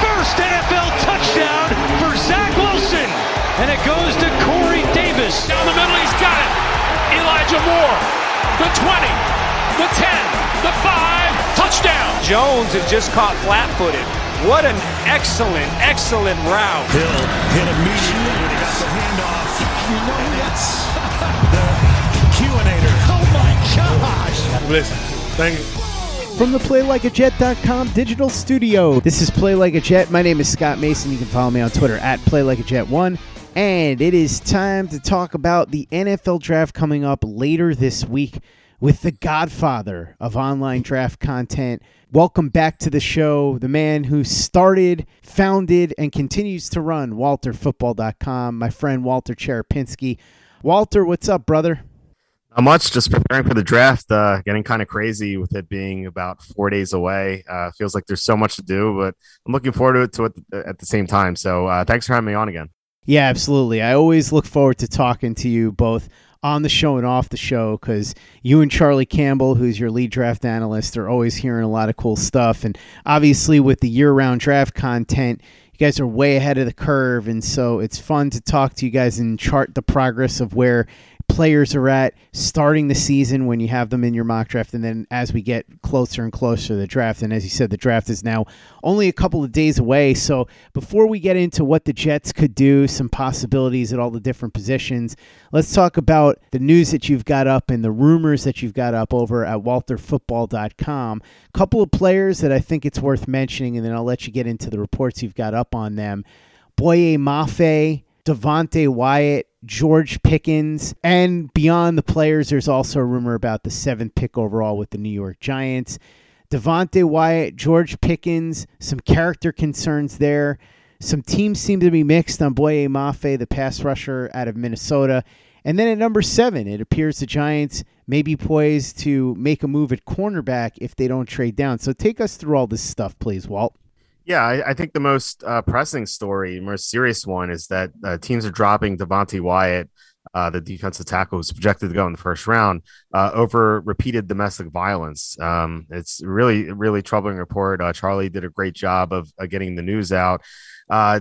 First NFL touchdown for Zach Wilson. And it goes to Corey Davis. Down the middle, he's got it. Elijah Moore, the 20, the 10, the 5, touchdown. Jones is just caught flat footed. What an excellent, excellent route. Hill hit immediately when he got the handoff. You know and it's the Q-inator. Oh my gosh. Listen, thank you. From the PlayLikeAJet.com digital studio, this is Play Like a Jet. My name is Scott Mason. You can follow me on Twitter at PlayLikeAJet1. And it is time to talk about the NFL draft coming up later this week with the godfather of online draft content. Welcome back to the show, the man who started, founded, and continues to run WalterFootball.com, my friend Walter Cherepinsky. Walter, what's up, brother? Not much, just preparing for the draft, uh, getting kind of crazy with it being about four days away. Uh, feels like there's so much to do, but I'm looking forward to it, to it at the same time. So uh, thanks for having me on again. Yeah, absolutely. I always look forward to talking to you both on the show and off the show because you and Charlie Campbell, who's your lead draft analyst, are always hearing a lot of cool stuff. And obviously, with the year round draft content, you guys are way ahead of the curve. And so it's fun to talk to you guys and chart the progress of where players are at starting the season when you have them in your mock draft and then as we get closer and closer to the draft. And as you said the draft is now only a couple of days away. So before we get into what the jets could do some possibilities at all the different positions let's talk about the news that you've got up and the rumors that you've got up over at walterfootball.com a couple of players that i think it's worth mentioning and then i'll let you get into the reports you've got up on them. Boye mafe Devonte Wyatt, George Pickens, and beyond the players, there's also a rumor about the seventh pick overall with the New York Giants. Devonte Wyatt, George Pickens, some character concerns there. Some teams seem to be mixed on Boye Mafe, the pass rusher out of Minnesota. And then at number seven, it appears the Giants may be poised to make a move at cornerback if they don't trade down. So take us through all this stuff, please, Walt. Yeah, I, I think the most uh, pressing story, most serious one, is that uh, teams are dropping Devonte Wyatt, uh, the defensive tackle who's projected to go in the first round, uh, over repeated domestic violence. Um, it's really, really troubling report. Uh, Charlie did a great job of uh, getting the news out.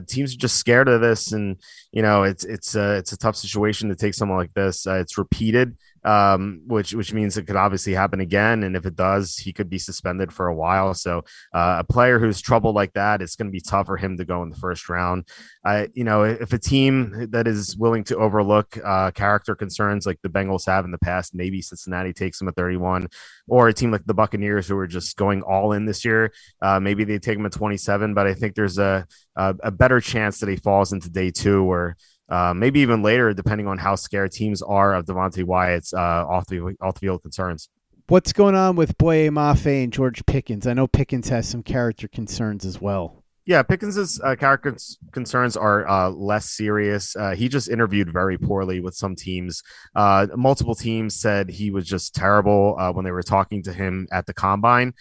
teams are just scared of this, and you know it's it's a it's a tough situation to take someone like this. it's repeated um, which which means it could obviously happen again. And if it does, he could be suspended for a while. So uh, a player who's troubled like that, it's going to be tough for him to go in the first round. Uh, you know, if a team that is willing to overlook uh, character concerns like the Bengals have in the past, maybe Cincinnati takes him at 31, or a team like the Buccaneers who are just going all in this year, uh, maybe they take him at 27. But I think there's a a, a better chance that he falls into day two or uh, maybe even later, depending on how scared teams are of Devonte Wyatt's uh, off the off the field concerns. What's going on with Boye Mafe and George Pickens? I know Pickens has some character concerns as well. Yeah, Pickens's uh, character concerns are uh, less serious. Uh, he just interviewed very poorly with some teams. Uh, multiple teams said he was just terrible uh, when they were talking to him at the combine.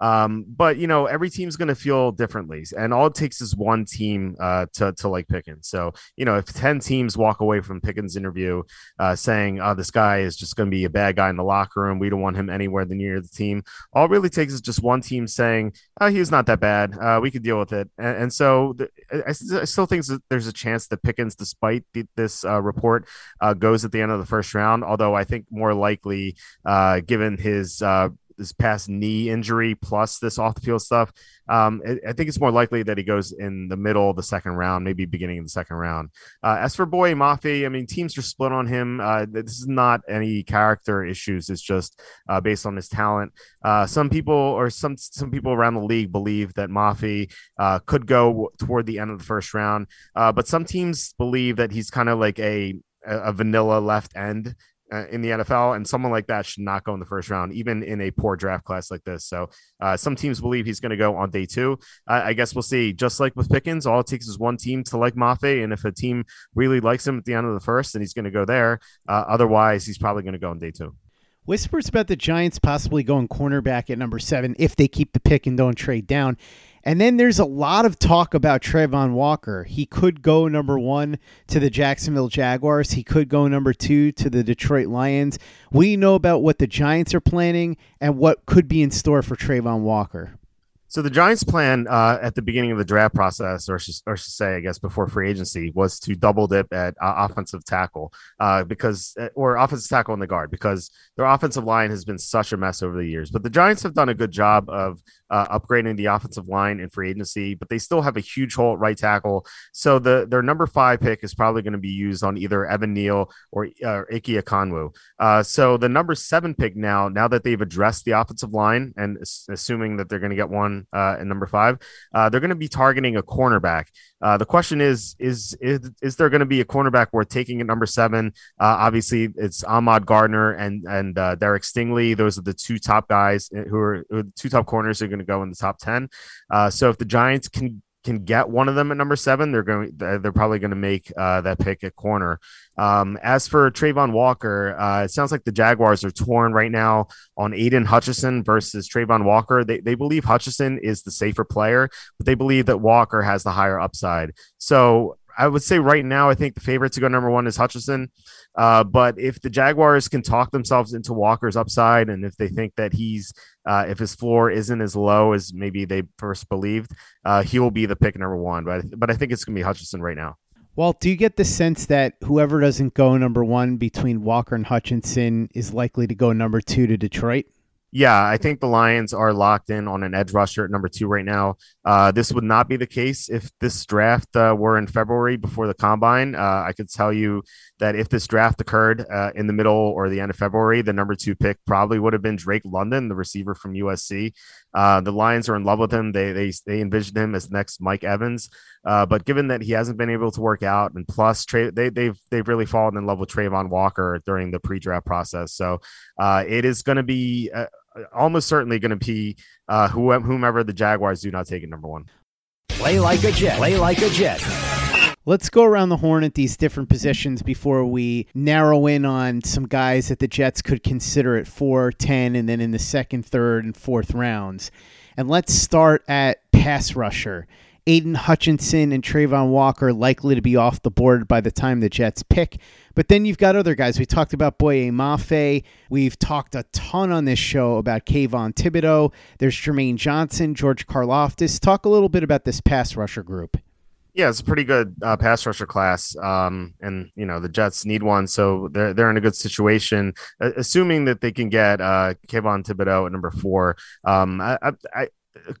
Um, but you know, every team's going to feel differently, and all it takes is one team uh, to to like Pickens. So you know, if ten teams walk away from Pickens' interview uh, saying, "Oh, this guy is just going to be a bad guy in the locker room. We don't want him anywhere near the team," all it really takes is just one team saying, "Oh, he's not that bad. Uh, we could deal with it." And, and so the, I, I, still think that there's a chance that Pickens, despite the, this uh, report, uh, goes at the end of the first round. Although I think more likely, uh, given his this past knee injury plus this off the field stuff, um, I, I, think it's more likely that he goes in the middle of the second round, maybe beginning of the second round. Uh, as for Boye Mafe, I mean, teams are split on him. Uh, this is not any character issues. It's just uh, based on his talent. Uh, some people or some some people around the league believe that Mafe uh, could go toward the end of the first round, uh, but some teams believe that he's kind of like a a vanilla left end uh, in the NFL, and someone like that should not go in the first round, even in a poor draft class like this. So, uh, some teams believe he's going to go on day two. I guess we'll see. Just like with Pickens, all it takes is one team to like Mafe, and if a team really likes him at the end of the first, then he's going to go there. Uh, otherwise, he's probably going to go on day two. Whispers about the Giants possibly going cornerback at number seven if they keep the pick and don't trade down. And then there's a lot of talk about Travon Walker. He could go number one to the Jacksonville Jaguars. He could go number two to the Detroit Lions. We know about what the Giants are planning and what could be in store for Travon Walker. So the Giants' plan uh, at the beginning of the draft process, or should, or should say, I guess, before free agency, was to double dip at uh, offensive tackle uh, because, uh, or offensive tackle in the guard, because their offensive line has been such a mess over the years. But the Giants have done a good job of uh, upgrading the offensive line in free agency, but they still have a huge hole at right tackle. So the their number five pick is probably going to be used on either Evan Neal or uh, Ike so the number seven pick now, now that they've addressed the offensive line, and assuming that they're going to get one uh, and number five. Uh, they're going to be targeting a cornerback. Uh, the question is, is, is, is there going to be a cornerback worth taking at number seven? Uh, obviously, it's Ahmad Gardner and, and uh, Derek Stingley. Those are the two top guys who are, who are the two top corners who are going to go in the top 10. Uh, so if the Giants can can get one of them at number seven, they're going. They're probably going to make uh, that pick at corner. Um, as for Travon Walker, uh, it sounds like the Jaguars are torn right now on Aidan Hutchinson versus Travon Walker. They they believe Hutchinson is the safer player, but they believe that Walker has the higher upside. So I would say right now, I think the favorite to go number one is Hutchinson. Uh, but if the Jaguars can talk themselves into Walker's upside, and if they think that he's, uh, if his floor isn't as low as maybe they first believed, uh, he will be the pick number one. But but I think it's gonna be Hutchinson right now. Well, do you get the sense that whoever doesn't go number one between Walker and Hutchinson is likely to go number two to Detroit? Yeah, I think the Lions are locked in on an edge rusher at number two right now. Uh, this would not be the case if this draft uh, were in February before the combine. Uh, I could tell you that if this draft occurred uh, in the middle or the end of February, the number two pick probably would have been Drake London, the receiver from USC. Uh, the Lions are in love with him. They they they envisioned him as next Mike Evans. Uh, but given that he hasn't been able to work out, and plus Tra- they they've they've really fallen in love with Travon Walker during the pre-draft process. So it is going to be almost certainly going to be uh, whomever the Jaguars do not take at number one. Play like a Jet. Play like a Jet. Let's go around the horn at these different positions before we narrow in on some guys that the Jets could consider at 4, 10, and then in the second, third, and fourth rounds. And let's start at pass rusher. Aidan Hutchinson and Travon Walker likely to be off the board by the time the Jets pick. But then you've got other guys. We talked about Boye Mafe. We've talked a ton on this show about Kayvon Thibodeaux. There's Jermaine Johnson, George Karlaftis. Talk a little bit about this pass rusher group. Yeah, it's a pretty good uh, pass rusher class, um, and you know the Jets need one, so they're they're in a good situation. Uh, assuming that they can get uh, Kayvon Thibodeaux at number four, um, I, I,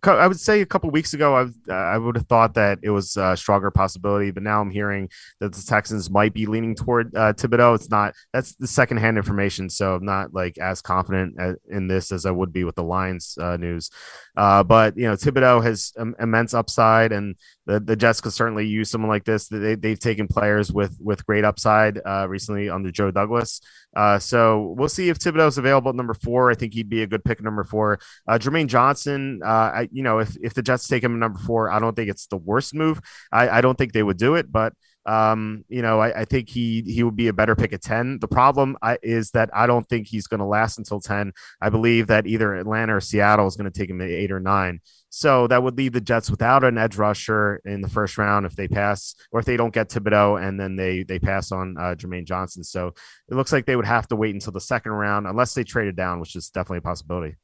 I would say a couple weeks ago, I, I would have thought that it was a stronger possibility, but now I'm hearing that the Texans might be leaning toward uh, Thibodeaux. It's not that's the secondhand information, so I'm not like as confident in this as I would be with the Lions uh, news. Uh, but you know, Thibodeaux has um, immense upside, and the, the Jets could certainly use someone like this. They, they've taken players with with great upside uh, recently under Joe Douglas. Uh, so we'll see if Thibodeaux's available at number four. I think he'd be a good pick at number four. Uh, Jermaine Johnson, uh, I, you know, if, if the Jets take him at number four, I don't think it's the worst move. I, I don't think they would do it, but Um, you know, I, I, think he he would be a better pick at 10. The problem I, is that I don't think he's going to last until 10. I believe that either Atlanta or Seattle is going to take him at eight or nine. So that would leave the Jets without an edge rusher in the first round if they pass, or if they don't get Thibodeaux and then they they pass on uh, Jermaine Johnson. So it looks like they would have to wait until the second round unless they traded down, which is definitely a possibility.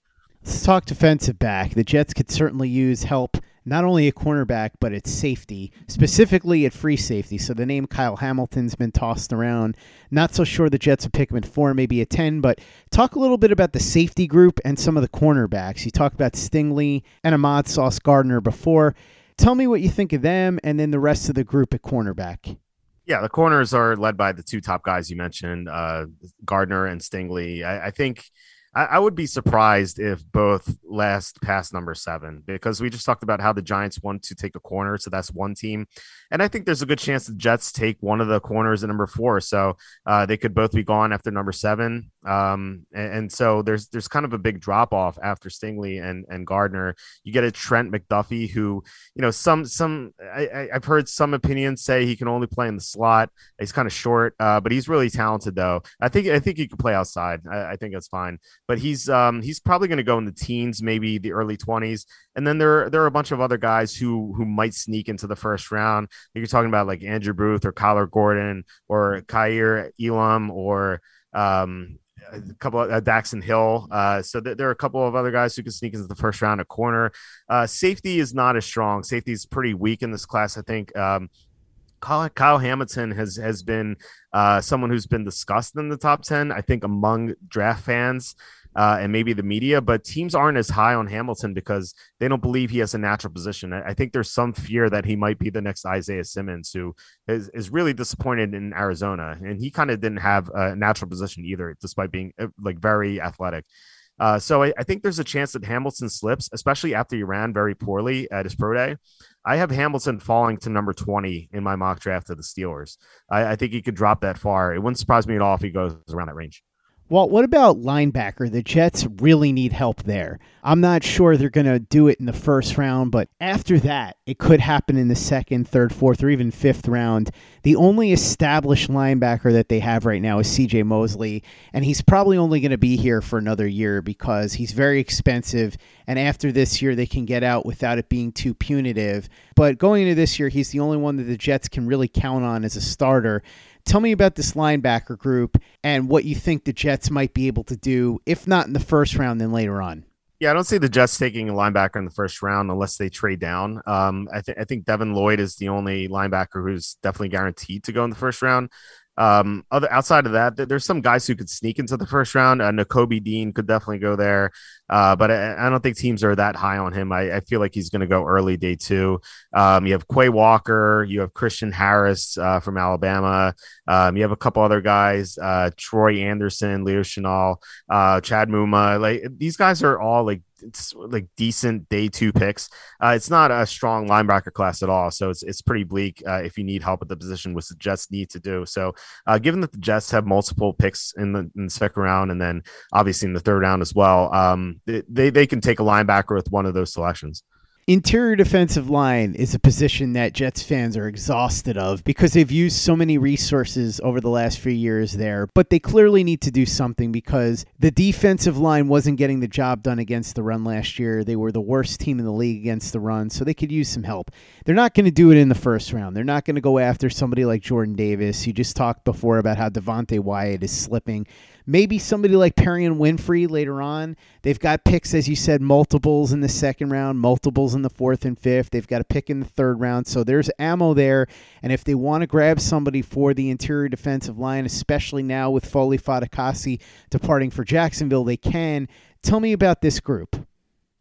Let's talk defensive back. The Jets could certainly use help not only at cornerback, but at safety, specifically at free safety. So the name Kyle Hamilton's been tossed around. Not so sure the Jets would pick him at four, maybe at 10, but talk a little bit about the safety group and some of the cornerbacks. You talked about Stingley and Ahmad Sauce Gardner before. Tell me what you think of them and then the rest of the group at cornerback. Yeah, the corners are led by the two top guys you mentioned, uh, Gardner and Stingley. I, I think – I, I, would be surprised if both last past number seven because we just talked about how the Giants want to take a corner, so that's one team, and I think there's a good chance the Jets take one of the corners at number four, so uh, they could both be gone after number seven, um, and, and, so there's there's kind of a big drop off after Stingley and and Gardner. You get a Trent McDuffie who, you know, some some I, have heard some opinions say he can only play in the slot. He's kind of short, uh, but he's really talented though. I think I think he could play outside. I, I think that's fine but he's um, he's probably going to go in the teens, maybe the early twenties. And then there there are a bunch of other guys who who might sneak into the first round. You're talking about like Andrew Booth or Kyler Gordon or Kaiir Elam or um, a couple of uh, Daxton Hill. Uh, so th- there are a couple of other guys who can sneak into the first round at corner. Uh, safety is not as strong. Safety is pretty weak in this class, I think. Um, Kyle, Kyle Hamilton has has been uh, someone who's been discussed in the top ten. I think among draft fans uh, and maybe the media, but teams aren't as high on Hamilton because they don't believe he has a natural position. I, think there's some fear that he might be the next Isaiah Simmons, who is, is really disappointed in Arizona, and he kind of didn't have a natural position either, despite being uh, like very athletic. Uh, so I, I, think there's a chance that Hamilton slips, especially after he ran very poorly at his pro day. I have Hamilton falling to number 20 in my mock draft of the Steelers. I, I think he could drop that far. It wouldn't surprise me at all if he goes around that range. Well, what about linebacker? The Jets really need help there. I'm not sure they're going to do it in the first round, but after that, it could happen in the second, third, fourth, or even fifth round. The only established linebacker that they have right now is CJ Mosley, and he's probably only going to be here for another year because he's very expensive. And after this year, they can get out without it being too punitive. But going into this year, he's the only one that the Jets can really count on as a starter. Tell me about this linebacker group and what you think the Jets might be able to do, if not in the first round, then later on. Yeah, I don't see the Jets taking a linebacker in the first round unless they trade down. Um, I, th- I think Devin Lloyd is the only linebacker who's definitely guaranteed to go in the first round. Um, other outside of that, there's some guys who could sneak into the first round. Uh, Nakobe Dean could definitely go there, uh, but I, I, don't think teams are that high on him. I, I feel like he's going to go early day two. Um, you have Quay Walker, you have Christian Harris uh, from Alabama. Um, you have a couple other guys, uh, Troy Anderson, Leo Chenal, uh, Chad Muma. Like these guys are all like like decent day two picks. Uh, it's not a strong linebacker class at all, so it's it's pretty bleak uh, if you need help at the position, which the Jets need to do. So, uh, given that the Jets have multiple picks in the, in the, second round and then obviously in the third round as well, um, they they can take a linebacker with one of those selections. Interior defensive line is a position that Jets fans are exhausted of because they've used so many resources over the last few years there. But they clearly need to do something because the defensive line wasn't getting the job done against the run last year. They were the worst team in the league against the run, so they could use some help. They're not going to do it in the first round. They're not going to go after somebody like Jordan Davis. You just talked before about how Devonte Wyatt is slipping. Maybe somebody like Perrion Winfrey later on. They've got picks, as you said, multiples in the second round, multiples in the fourth and fifth. They've got a pick in the third round. So there's ammo there. And if they want to grab somebody for the interior defensive line, especially now with Foley Fatukasi departing for Jacksonville, they can. Tell me about this group.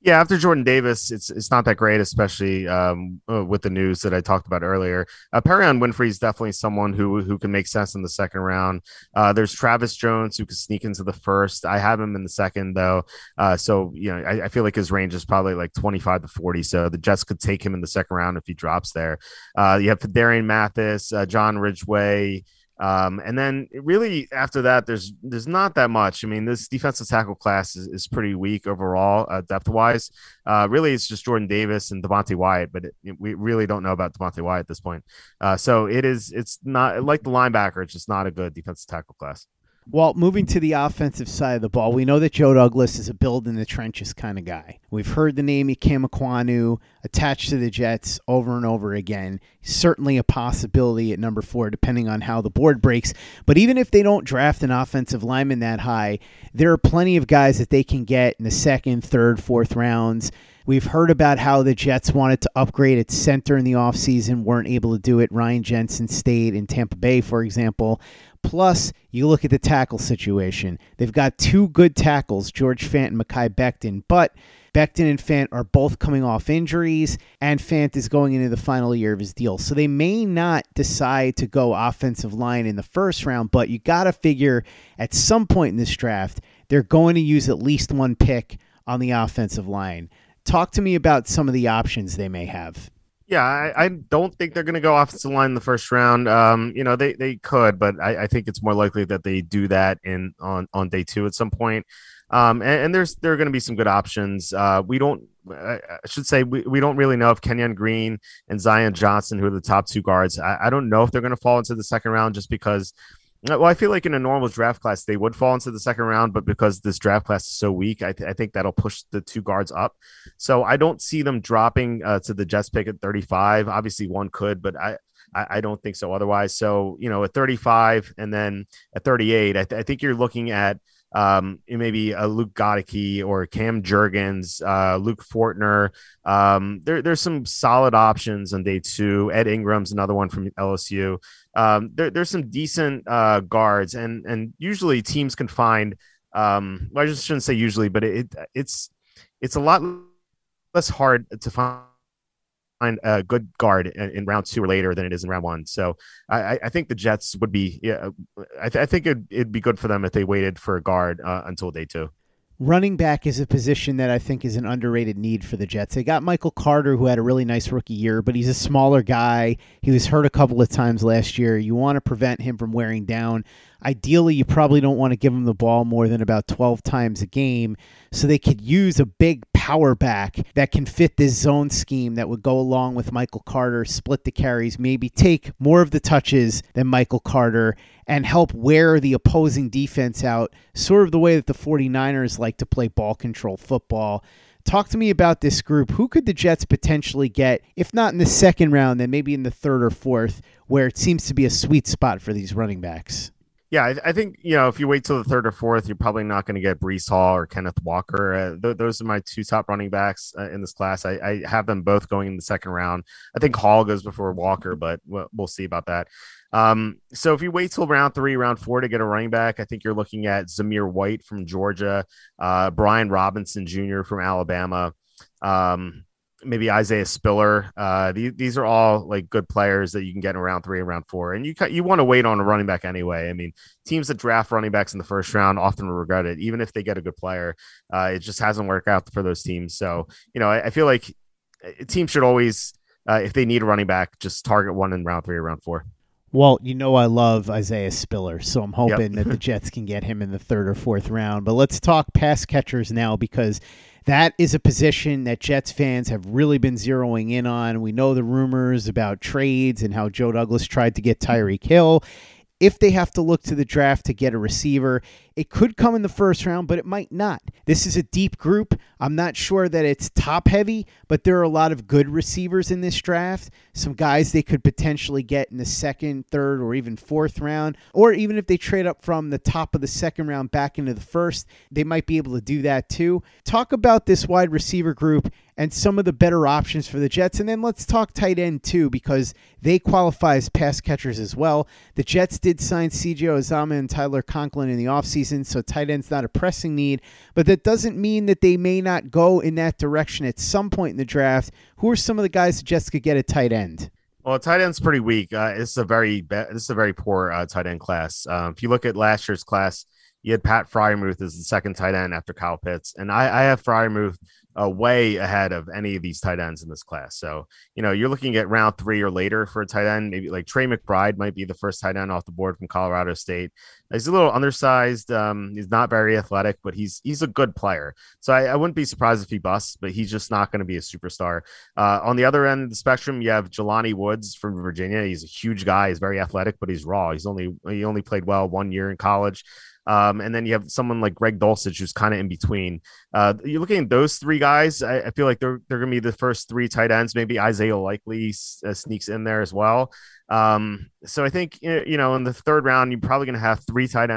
Yeah, after Jordan Davis, it's it's not that great, especially um, uh, with the news that I talked about earlier. Uh, Perrion Winfrey is definitely someone who who can make sense in the second round. Uh, there's Travis Jones who can sneak into the first. I have him in the second though, uh, so you know I, I, feel like his range is probably like 25 to 40. So the Jets could take him in the second round if he drops there. Uh, you have Darian Mathis, uh, John Ridgeway. Um, and then really after that, there's there's not that much. I mean, this defensive tackle class is, is pretty weak overall, uh, depth wise. Uh, really, it's just Jordan Davis and Devonte Wyatt, but it, it, we really don't know about Devonte Wyatt at this point. Uh, so it is it's not like the linebacker. It's just not a good defensive tackle class. Well, moving to the offensive side of the ball, we know that Joe Douglas is a build in the trenches kind of guy. We've heard the name Ikem Ekwonu attached to the Jets over and over again. Certainly a possibility at number four, depending on how the board breaks. But even if they don't draft an offensive lineman that high, there are plenty of guys that they can get in the second, third, fourth rounds. We've heard about how the Jets wanted to upgrade its center in the offseason, weren't able to do it. Ryan Jensen stayed in Tampa Bay, for example. Plus, you look at the tackle situation. They've got two good tackles, George Fant and Mekhi Becton, but Becton and Fant are both coming off injuries, and Fant is going into the final year of his deal. So they may not decide to go offensive line in the first round, but you got to figure at some point in this draft, they're going to use at least one pick on the offensive line. Talk to me about some of the options they may have. Yeah, I, I don't think they're going to go offensive line in the first round. Um, you know, they, they could, but I, I think it's more likely that they do that in on, on day two at some point. Um, and, and there's there are going to be some good options. Uh, we don't I should say we, we don't really know if Kenyon Green and Zion Johnson, who are the top two guards, I, I don't know if they're going to fall into the second round just because well, I feel like in a normal draft class, they would fall into the second round, but because this draft class is so weak, I, th- I think that'll push the two guards up. So I don't see them dropping uh, to the Jets pick at 35. Obviously, one could, but I, I, don't think so otherwise. So, you know, at 35 and then at 38, I, th- I think you're looking at um, maybe a Luke Goedeke or Cam Jurgens, uh, Luke Fortner. Um, there, there's some solid options on day two. Ed Ingram's another one from LSU. Um, there, there's some decent uh, guards, and and usually teams can find. Um, well, I just shouldn't say usually, but it it's it's a lot less hard to find find a good guard in, in, round two or later than it is in round one. So I, I think the Jets would be, yeah, I, th- I think it'd, it'd, be good for them if they waited for a guard uh, until day two. Running back is a position that I think is an underrated need for the Jets. They got Michael Carter, who had a really nice rookie year, but he's a smaller guy. He was hurt a couple of times last year. You want to prevent him from wearing down. Ideally, you probably don't want to give him the ball more than about 12 times a game. So they could use a big power back that can fit this zone scheme that would go along with Michael Carter, split the carries, maybe take more of the touches than Michael Carter, and help wear the opposing defense out, sort of the way that the 49ers like to play ball control football. Talk to me about this group. Who could the Jets potentially get, if not in the second round, then maybe in the third or fourth, where it seems to be a sweet spot for these running backs? Yeah, I, I, think you know if you wait till the third or fourth, you're probably not going to get Breece Hall or Kenneth Walker. Uh, th- those are my two top running backs uh, in this class. I, I, have them both going in the second round. I think Hall goes before Walker, but we'll, we'll see about that. Um, so if you wait till round three, round four to get a running back, I think you're looking at Zamir White from Georgia, uh, Brian Robinson Jr. from Alabama. Um, maybe Isaiah Spiller. Uh, these, these are all like good players that you can get in round three and round four. And you you want to wait on a running back anyway. I mean, teams that draft running backs in the first round often regret it, even if they get a good player. Uh, it just hasn't worked out for those teams. So you know, I, I feel like a team should always, uh, if they need a running back, just target one in round three or round four. Well, you know I love Isaiah Spiller, so I'm hoping yep. that the Jets can get him in the third or fourth round. But let's talk pass catchers now because that is a position that Jets fans have really been zeroing in on. We know the rumors about trades and how Joe Douglas tried to get Tyreek Hill. If they have to look to the draft to get a receiver, it could come in the first round, but it might not. This is a deep group. I'm not sure that it's top heavy, but there are a lot of good receivers in this draft. Some guys they could potentially get in the second, third, or even fourth round. Or even if they trade up from the top of the second round back into the first, they might be able to do that too. Talk about this wide receiver group and some of the better options for the Jets. And then let's talk tight end too, because they qualify as pass catchers as well. The Jets did sign CJ Uzomah and Tyler Conklin in the offseason season, so tight end's not a pressing need. But that doesn't mean that they may not go in that direction at some point in the draft. Who are some of the guys that Jets could get at tight end? Well, tight end's pretty weak. Uh, is a very this is a very poor uh, tight end class. Um, if you look at last year's class, you had Pat Freiermuth as the second tight end after Kyle Pitts, and I, I have Freiermuth uh, way ahead of any of these tight ends in this class. So, you know, you're looking at round three or later for a tight end. Maybe like Trey McBride might be the first tight end off the board from Colorado State. He's a little undersized. Um, he's not very athletic, but he's he's a good player. So I, I wouldn't be surprised if he busts, but he's just not going to be a superstar. Uh, on the other end of the spectrum, you have Jelani Woods from Virginia. He's a huge guy. He's very athletic, but he's raw. He's only he only played well one year in college. Um, and then you have someone like Greg Dulcich, who's kind of in between. Uh, you're looking at those three guys. I, I feel like they're they're going to be the first three tight ends. Maybe Isaiah Likely uh, sneaks in there as well. Um, so I think you know in the third round, you're probably going to have three tight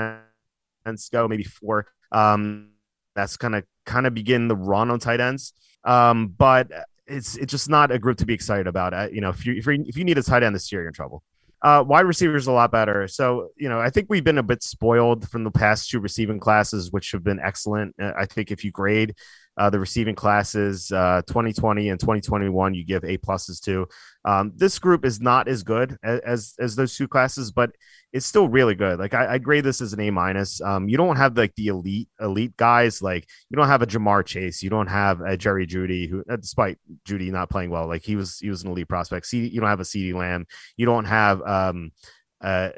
ends go, maybe four. Um, that's going to kind of begin the run on tight ends. Um, but it's it's just not a group to be excited about. Uh, you know, if you if, you if you need a tight end this year, you're in trouble. Uh, wide receivers a lot better. So, you know, I think we've been a bit spoiled from the past two receiving classes, which have been excellent. Uh, I think if you grade uh, the receiving classes uh, 2020 and 2021 you give a pluses to um, this group is not as good as, as, as those two classes but it's still really good. Like i, I grade this as an a minus. Um, you don't have like the elite elite guys. Like you don't have a Ja'Marr chase. You don't have a jerry Jeudy who uh, despite Jeudy not playing well like he was he was an elite prospect. See, you don't have a CeeDee Lamb. You don't have um uh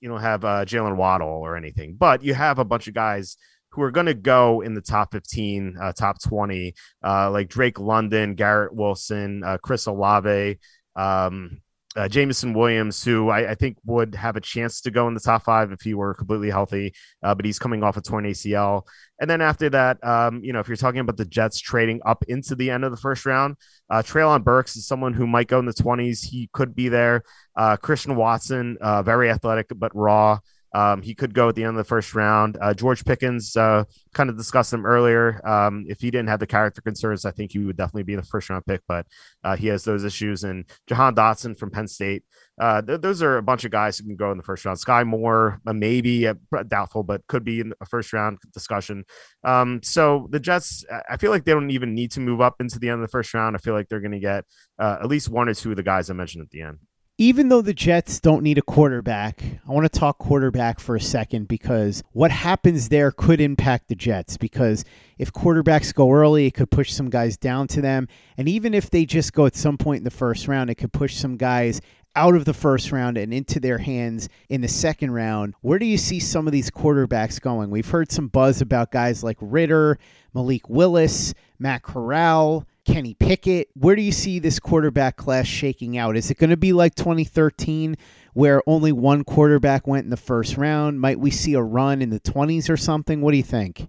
you don't have uh, Jaylen Waddle or anything, but you have a bunch of guys who are going to go in the top 15, uh, top 20, uh, like Drake London, Garrett Wilson, uh, Chris Olave, um, uh, Jameson Williams, who I, I, think would have a chance to go in the top five if he were completely healthy, uh, but he's coming off a torn ACL. And then after that, um, you know, if you're talking about the Jets trading up into the end of the first round, uh, Treylon Burks is someone who might go in the 20s. He could be there. Uh, Christian Watson, very athletic but raw. Um, he could go at the end of the first round. Uh, George Pickens, uh, kind of discussed him earlier. Um, if he didn't have the character concerns, I think he would definitely be the first round pick, but uh, he has those issues. And Jahan Dotson from Penn State, uh, th- those are a bunch of guys who can go in the first round. Sky Moore, uh, maybe uh, doubtful, but could be in a first round discussion. Um, so the Jets, I feel like they don't even need to move up into the end of the first round. I feel like they're going to get at least one or two of the guys I mentioned at the end even though the Jets don't need a quarterback, I want to talk quarterback for a second because what happens there could impact the Jets. Because if quarterbacks go early, it could push some guys down to them. And even if they just go at some point in the first round, it could push some guys out of the first round and into their hands in the second round. Where do you see some of these quarterbacks going? We've heard some buzz about guys like Ridder, Malik Willis, Matt Corral. Kenny Pickett. Where do you see this quarterback class shaking out? Is it going to be like 2013 where only one quarterback went in the first round? Might we see a run in the 20s or something? What do you think?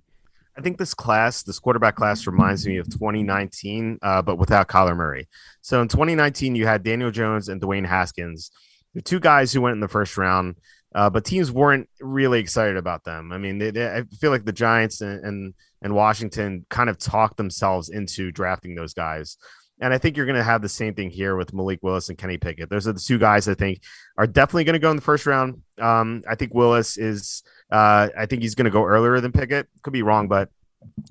I think this class, this quarterback class, reminds me of 2019, uh, but without Kyler Murray. So in 2019, you had Daniel Jones and Dwayne Haskins, the two guys who went in the first round, uh, but teams weren't really excited about them. I mean, they, they, I feel like the Giants and, and and Washington kind of talked themselves into drafting those guys. And I think you're going to have the same thing here with Malik Willis and Kenny Pickett. Those are the two guys I think are definitely going to go in the first round. Um, I think Willis is, uh, I think he's going to go earlier than Pickett. Could be wrong, but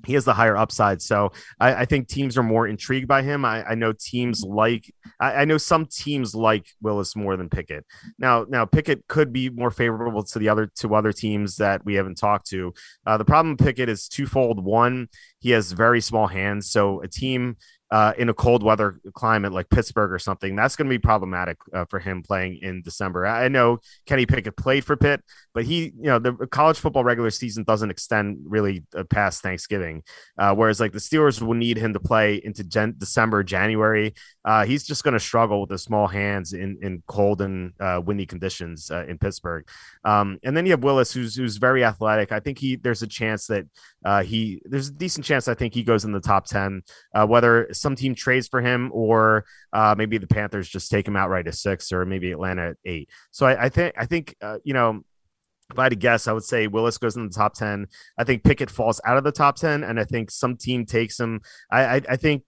he has the higher upside. So I, I, think teams are more intrigued by him. I, I know teams like I, I, know some teams like Willis more than Pickett. Now, now Pickett could be more favorable to the other to other teams that we haven't talked to. Uh, the problem with Pickett is twofold. One, he has very small hands, so a team uh, in a cold weather climate like Pittsburgh or something, that's going to be problematic uh, for him playing in December. I know Kenny Pickett played for Pitt, but he, you know, the college football regular season doesn't extend really uh, past Thanksgiving. Uh, whereas like the Steelers will need him to play into Gen- December, January. Uh, he's just going to struggle with the small hands in, in cold and uh, windy conditions in Pittsburgh. Um, and then you have Willis, who's who's very athletic. I think he there's a chance that he there's a decent chance I think he goes in the top ten. whether some team trades for him, or uh, maybe the Panthers just take him outright at six, or maybe Atlanta at eight. So I, I think I think uh, you know if I had to guess, I would say Willis goes in the top 10. I think Pickett falls out of the top 10, and I think some team takes him. I, I, I think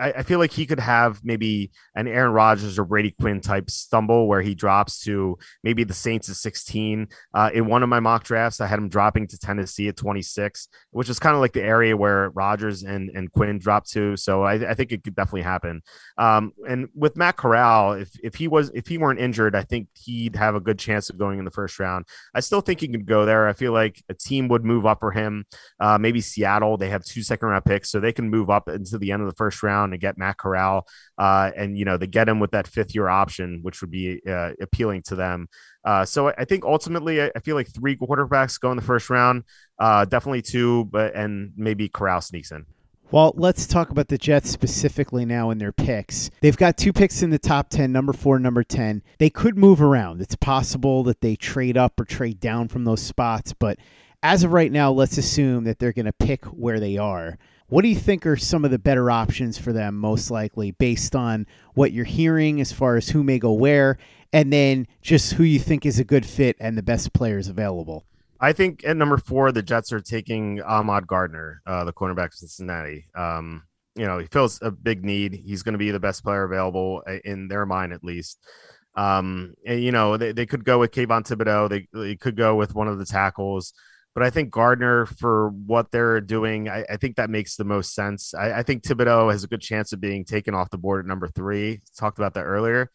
I, I, feel like he could have maybe an Aaron Rodgers or Brady Quinn type stumble where he drops to maybe the Saints at 16. Uh, in one of my mock drafts, I had him dropping to Tennessee at 26, which is kind of like the area where Rodgers and, and Quinn dropped to. So I, I think it could definitely happen. Um, and with Matt Corral, if, if he was if he weren't injured, I think he'd have a good chance of going in the first round. I still think he could go there. I feel like a team would move up for him. Uh, maybe Seattle. They have two second round picks, so they can move up into the end of the first round and get Matt Corral. Uh, and you know they get him with that fifth year option, which would be uh, appealing to them. Uh, so I think ultimately, I feel like three quarterbacks go in the first round. Uh, definitely two, but and maybe Corral sneaks in. Well, let's talk about the Jets specifically now in their picks. They've got two picks in the top 10, number four, number 10. They could move around. It's possible that they trade up or trade down from those spots, but as of right now, let's assume that they're going to pick where they are. What do you think are some of the better options for them, most likely, based on what you're hearing as far as who may go where, and then just who you think is a good fit and the best players available? I think at number four, the Jets are taking Ahmad Gardner, uh, the cornerback of Cincinnati. Um, you know, he feels a big need. He's going to be the best player available uh, in their mind, at least. Um, and, you know, they, they could go with Kayvon Thibodeaux. They, they could go with one of the tackles. But I think Gardner, for what they're doing, I, I think that makes the most sense. I, I, think Thibodeaux has a good chance of being taken off the board at number three. Talked about that earlier.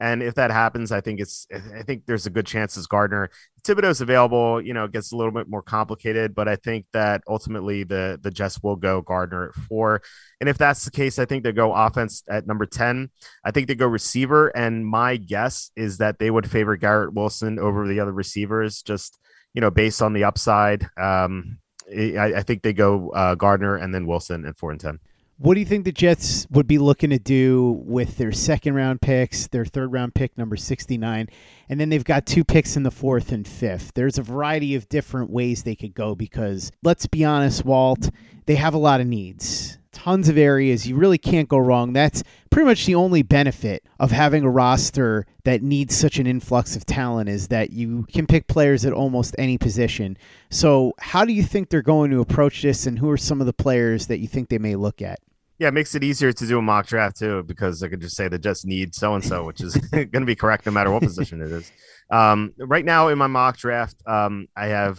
And if that happens, I think it's I think there's a good chance as Gardner. Thibodeaux's available, you know, it gets a little bit more complicated, but I think that ultimately the the Jets will go Gardner at four. And if that's the case, I think they go offense at number 10. I think they go receiver. And my guess is that they would favor Garrett Wilson over the other receivers, just you know, based on the upside. Um, I, I think they go uh, Gardner and then Wilson at four and ten. What do you think the Jets would be looking to do with their second round picks, their third round pick, number 69, and then they've got two picks in the fourth and fifth? There's a variety of different ways they could go because, let's be honest, Walt, they have a lot of needs. Tons of areas. You really can't go wrong. That's pretty much the only benefit of having a roster that needs such an influx of talent is that you can pick players at almost any position. So, how do you think they're going to approach this, and who are some of the players that you think they may look at? Yeah, it makes it easier to do a mock draft too because I could just say the Jets need so and so, which is going to be correct no matter what position it is. Um, right now in my mock draft, um, I have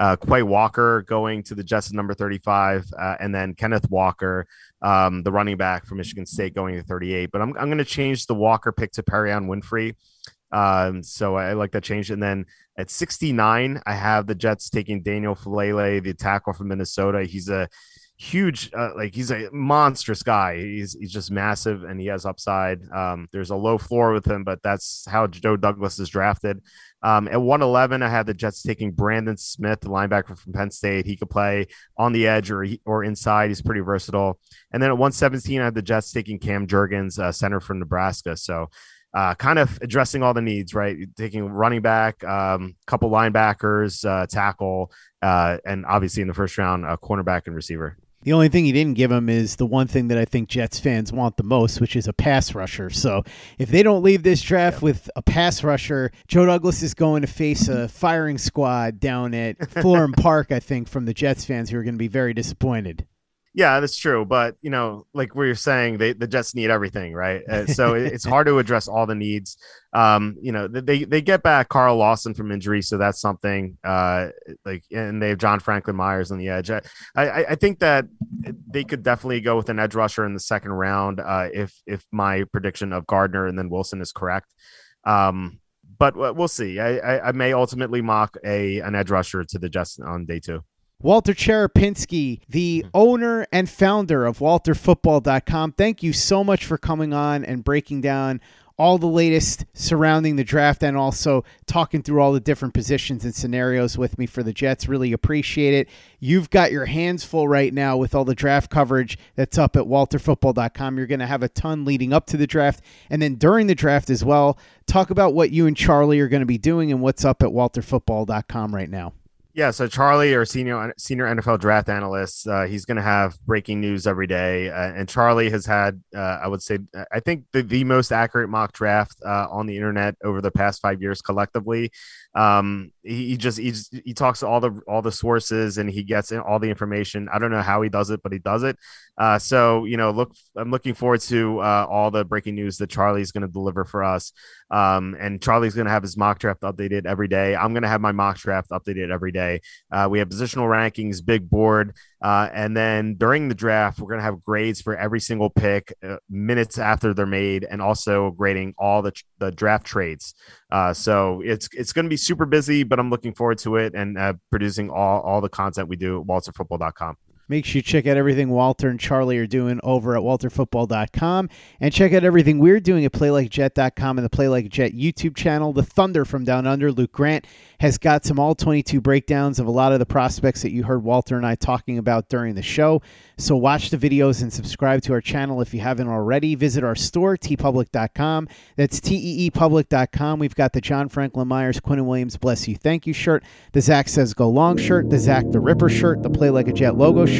uh, Quay Walker going to the Jets at number 35, uh, and then Kenneth Walker, um, the running back from Michigan State, going to 38. But I'm, I'm going to change the Walker pick to Perrion Winfrey. Um, so I like that change. And then at 69, I have the Jets taking Daniel Faalele, the tackle from Minnesota. He's a huge uh, like he's a monstrous guy he's he's just massive and he has upside um, there's a low floor with him but that's how joe douglas is drafted um, at 111 i had the jets taking brandon smith the linebacker from penn state he could play on the edge or or inside he's pretty versatile and then at 117 i had the jets taking cam jurgens uh, center from nebraska so uh, kind of addressing all the needs, right? Taking running back, um, couple linebackers, uh, tackle, uh, and obviously in the first round, a cornerback and receiver. The only thing he didn't give him is the one thing that I think Jets fans want the most, which is a pass rusher. So if they don't leave this draft yeah. with a pass rusher, Joe Douglas is going to face a firing squad down at Florham Park, I think, from the Jets fans who are going to be very disappointed. Yeah, that's true. But you know, like we are saying, they the Jets need everything, right? Uh, so it's hard to address all the needs. Um, you know, they they get back Carl Lawson from injury, so that's something. Uh, like, and they have John Franklin Myers on the edge. I I, I think that they could definitely go with an edge rusher in the second round. Uh, if if my prediction of Gardner and then Wilson is correct. Um, but we'll see. I, I, I may ultimately mock a an edge rusher to the Jets on day two. Walter Cherepinsky, the mm-hmm. owner and founder of WalterFootball.com. Thank you so much for coming on and breaking down all the latest surrounding the draft and also talking through all the different positions and scenarios with me for the Jets. Really appreciate it. You've got your hands full right now with all the draft coverage that's up at walterfootball.com. You're going to have a ton leading up to the draft and then during the draft as well. Talk about what you and Charlie are going to be doing and what's up at walterfootball.com right now. Yeah, so Charlie, our senior senior NFL draft analyst, uh, he's going to have breaking news every day. Uh, and Charlie has had, uh, I would say, I think the, the most accurate mock draft uh, on the internet over the past five years collectively. Um, he, he, just he, he talks to all the all the sources and he gets all the information. I don't know how he does it, but he does it. Uh, so you know, look, I'm looking forward to uh, all the breaking news that Charlie's going to deliver for us. Um, and Charlie's going to have his mock draft updated every day. I'm going to have my mock draft updated every day. Uh, we have positional rankings, big board, uh, and then during the draft, we're going to have grades for every single pick, uh, minutes after they're made, and also grading all the the draft trades. Uh, so it's it's going to be super busy, but I'm looking forward to it and uh, producing all all the content we do at WalterFootball.com. Make sure you check out everything Walter and Charlie are doing over at walterfootball.com and check out everything we're doing at playlikejet.com and the Play Like Jet YouTube channel. The Thunder from Down Under, Luke Grant, has got some all 22 breakdowns of a lot of the prospects that you heard Walter and I talking about during the show. So watch the videos and subscribe to our channel if you haven't already. Visit our store, teepublic.com. That's teepublic.com. We've got the John Franklin Myers, Quinnen Williams, Bless You, Thank You shirt, the Zach Says Go Long shirt, the Zach the Ripper shirt, the Play Like a Jet logo shirt,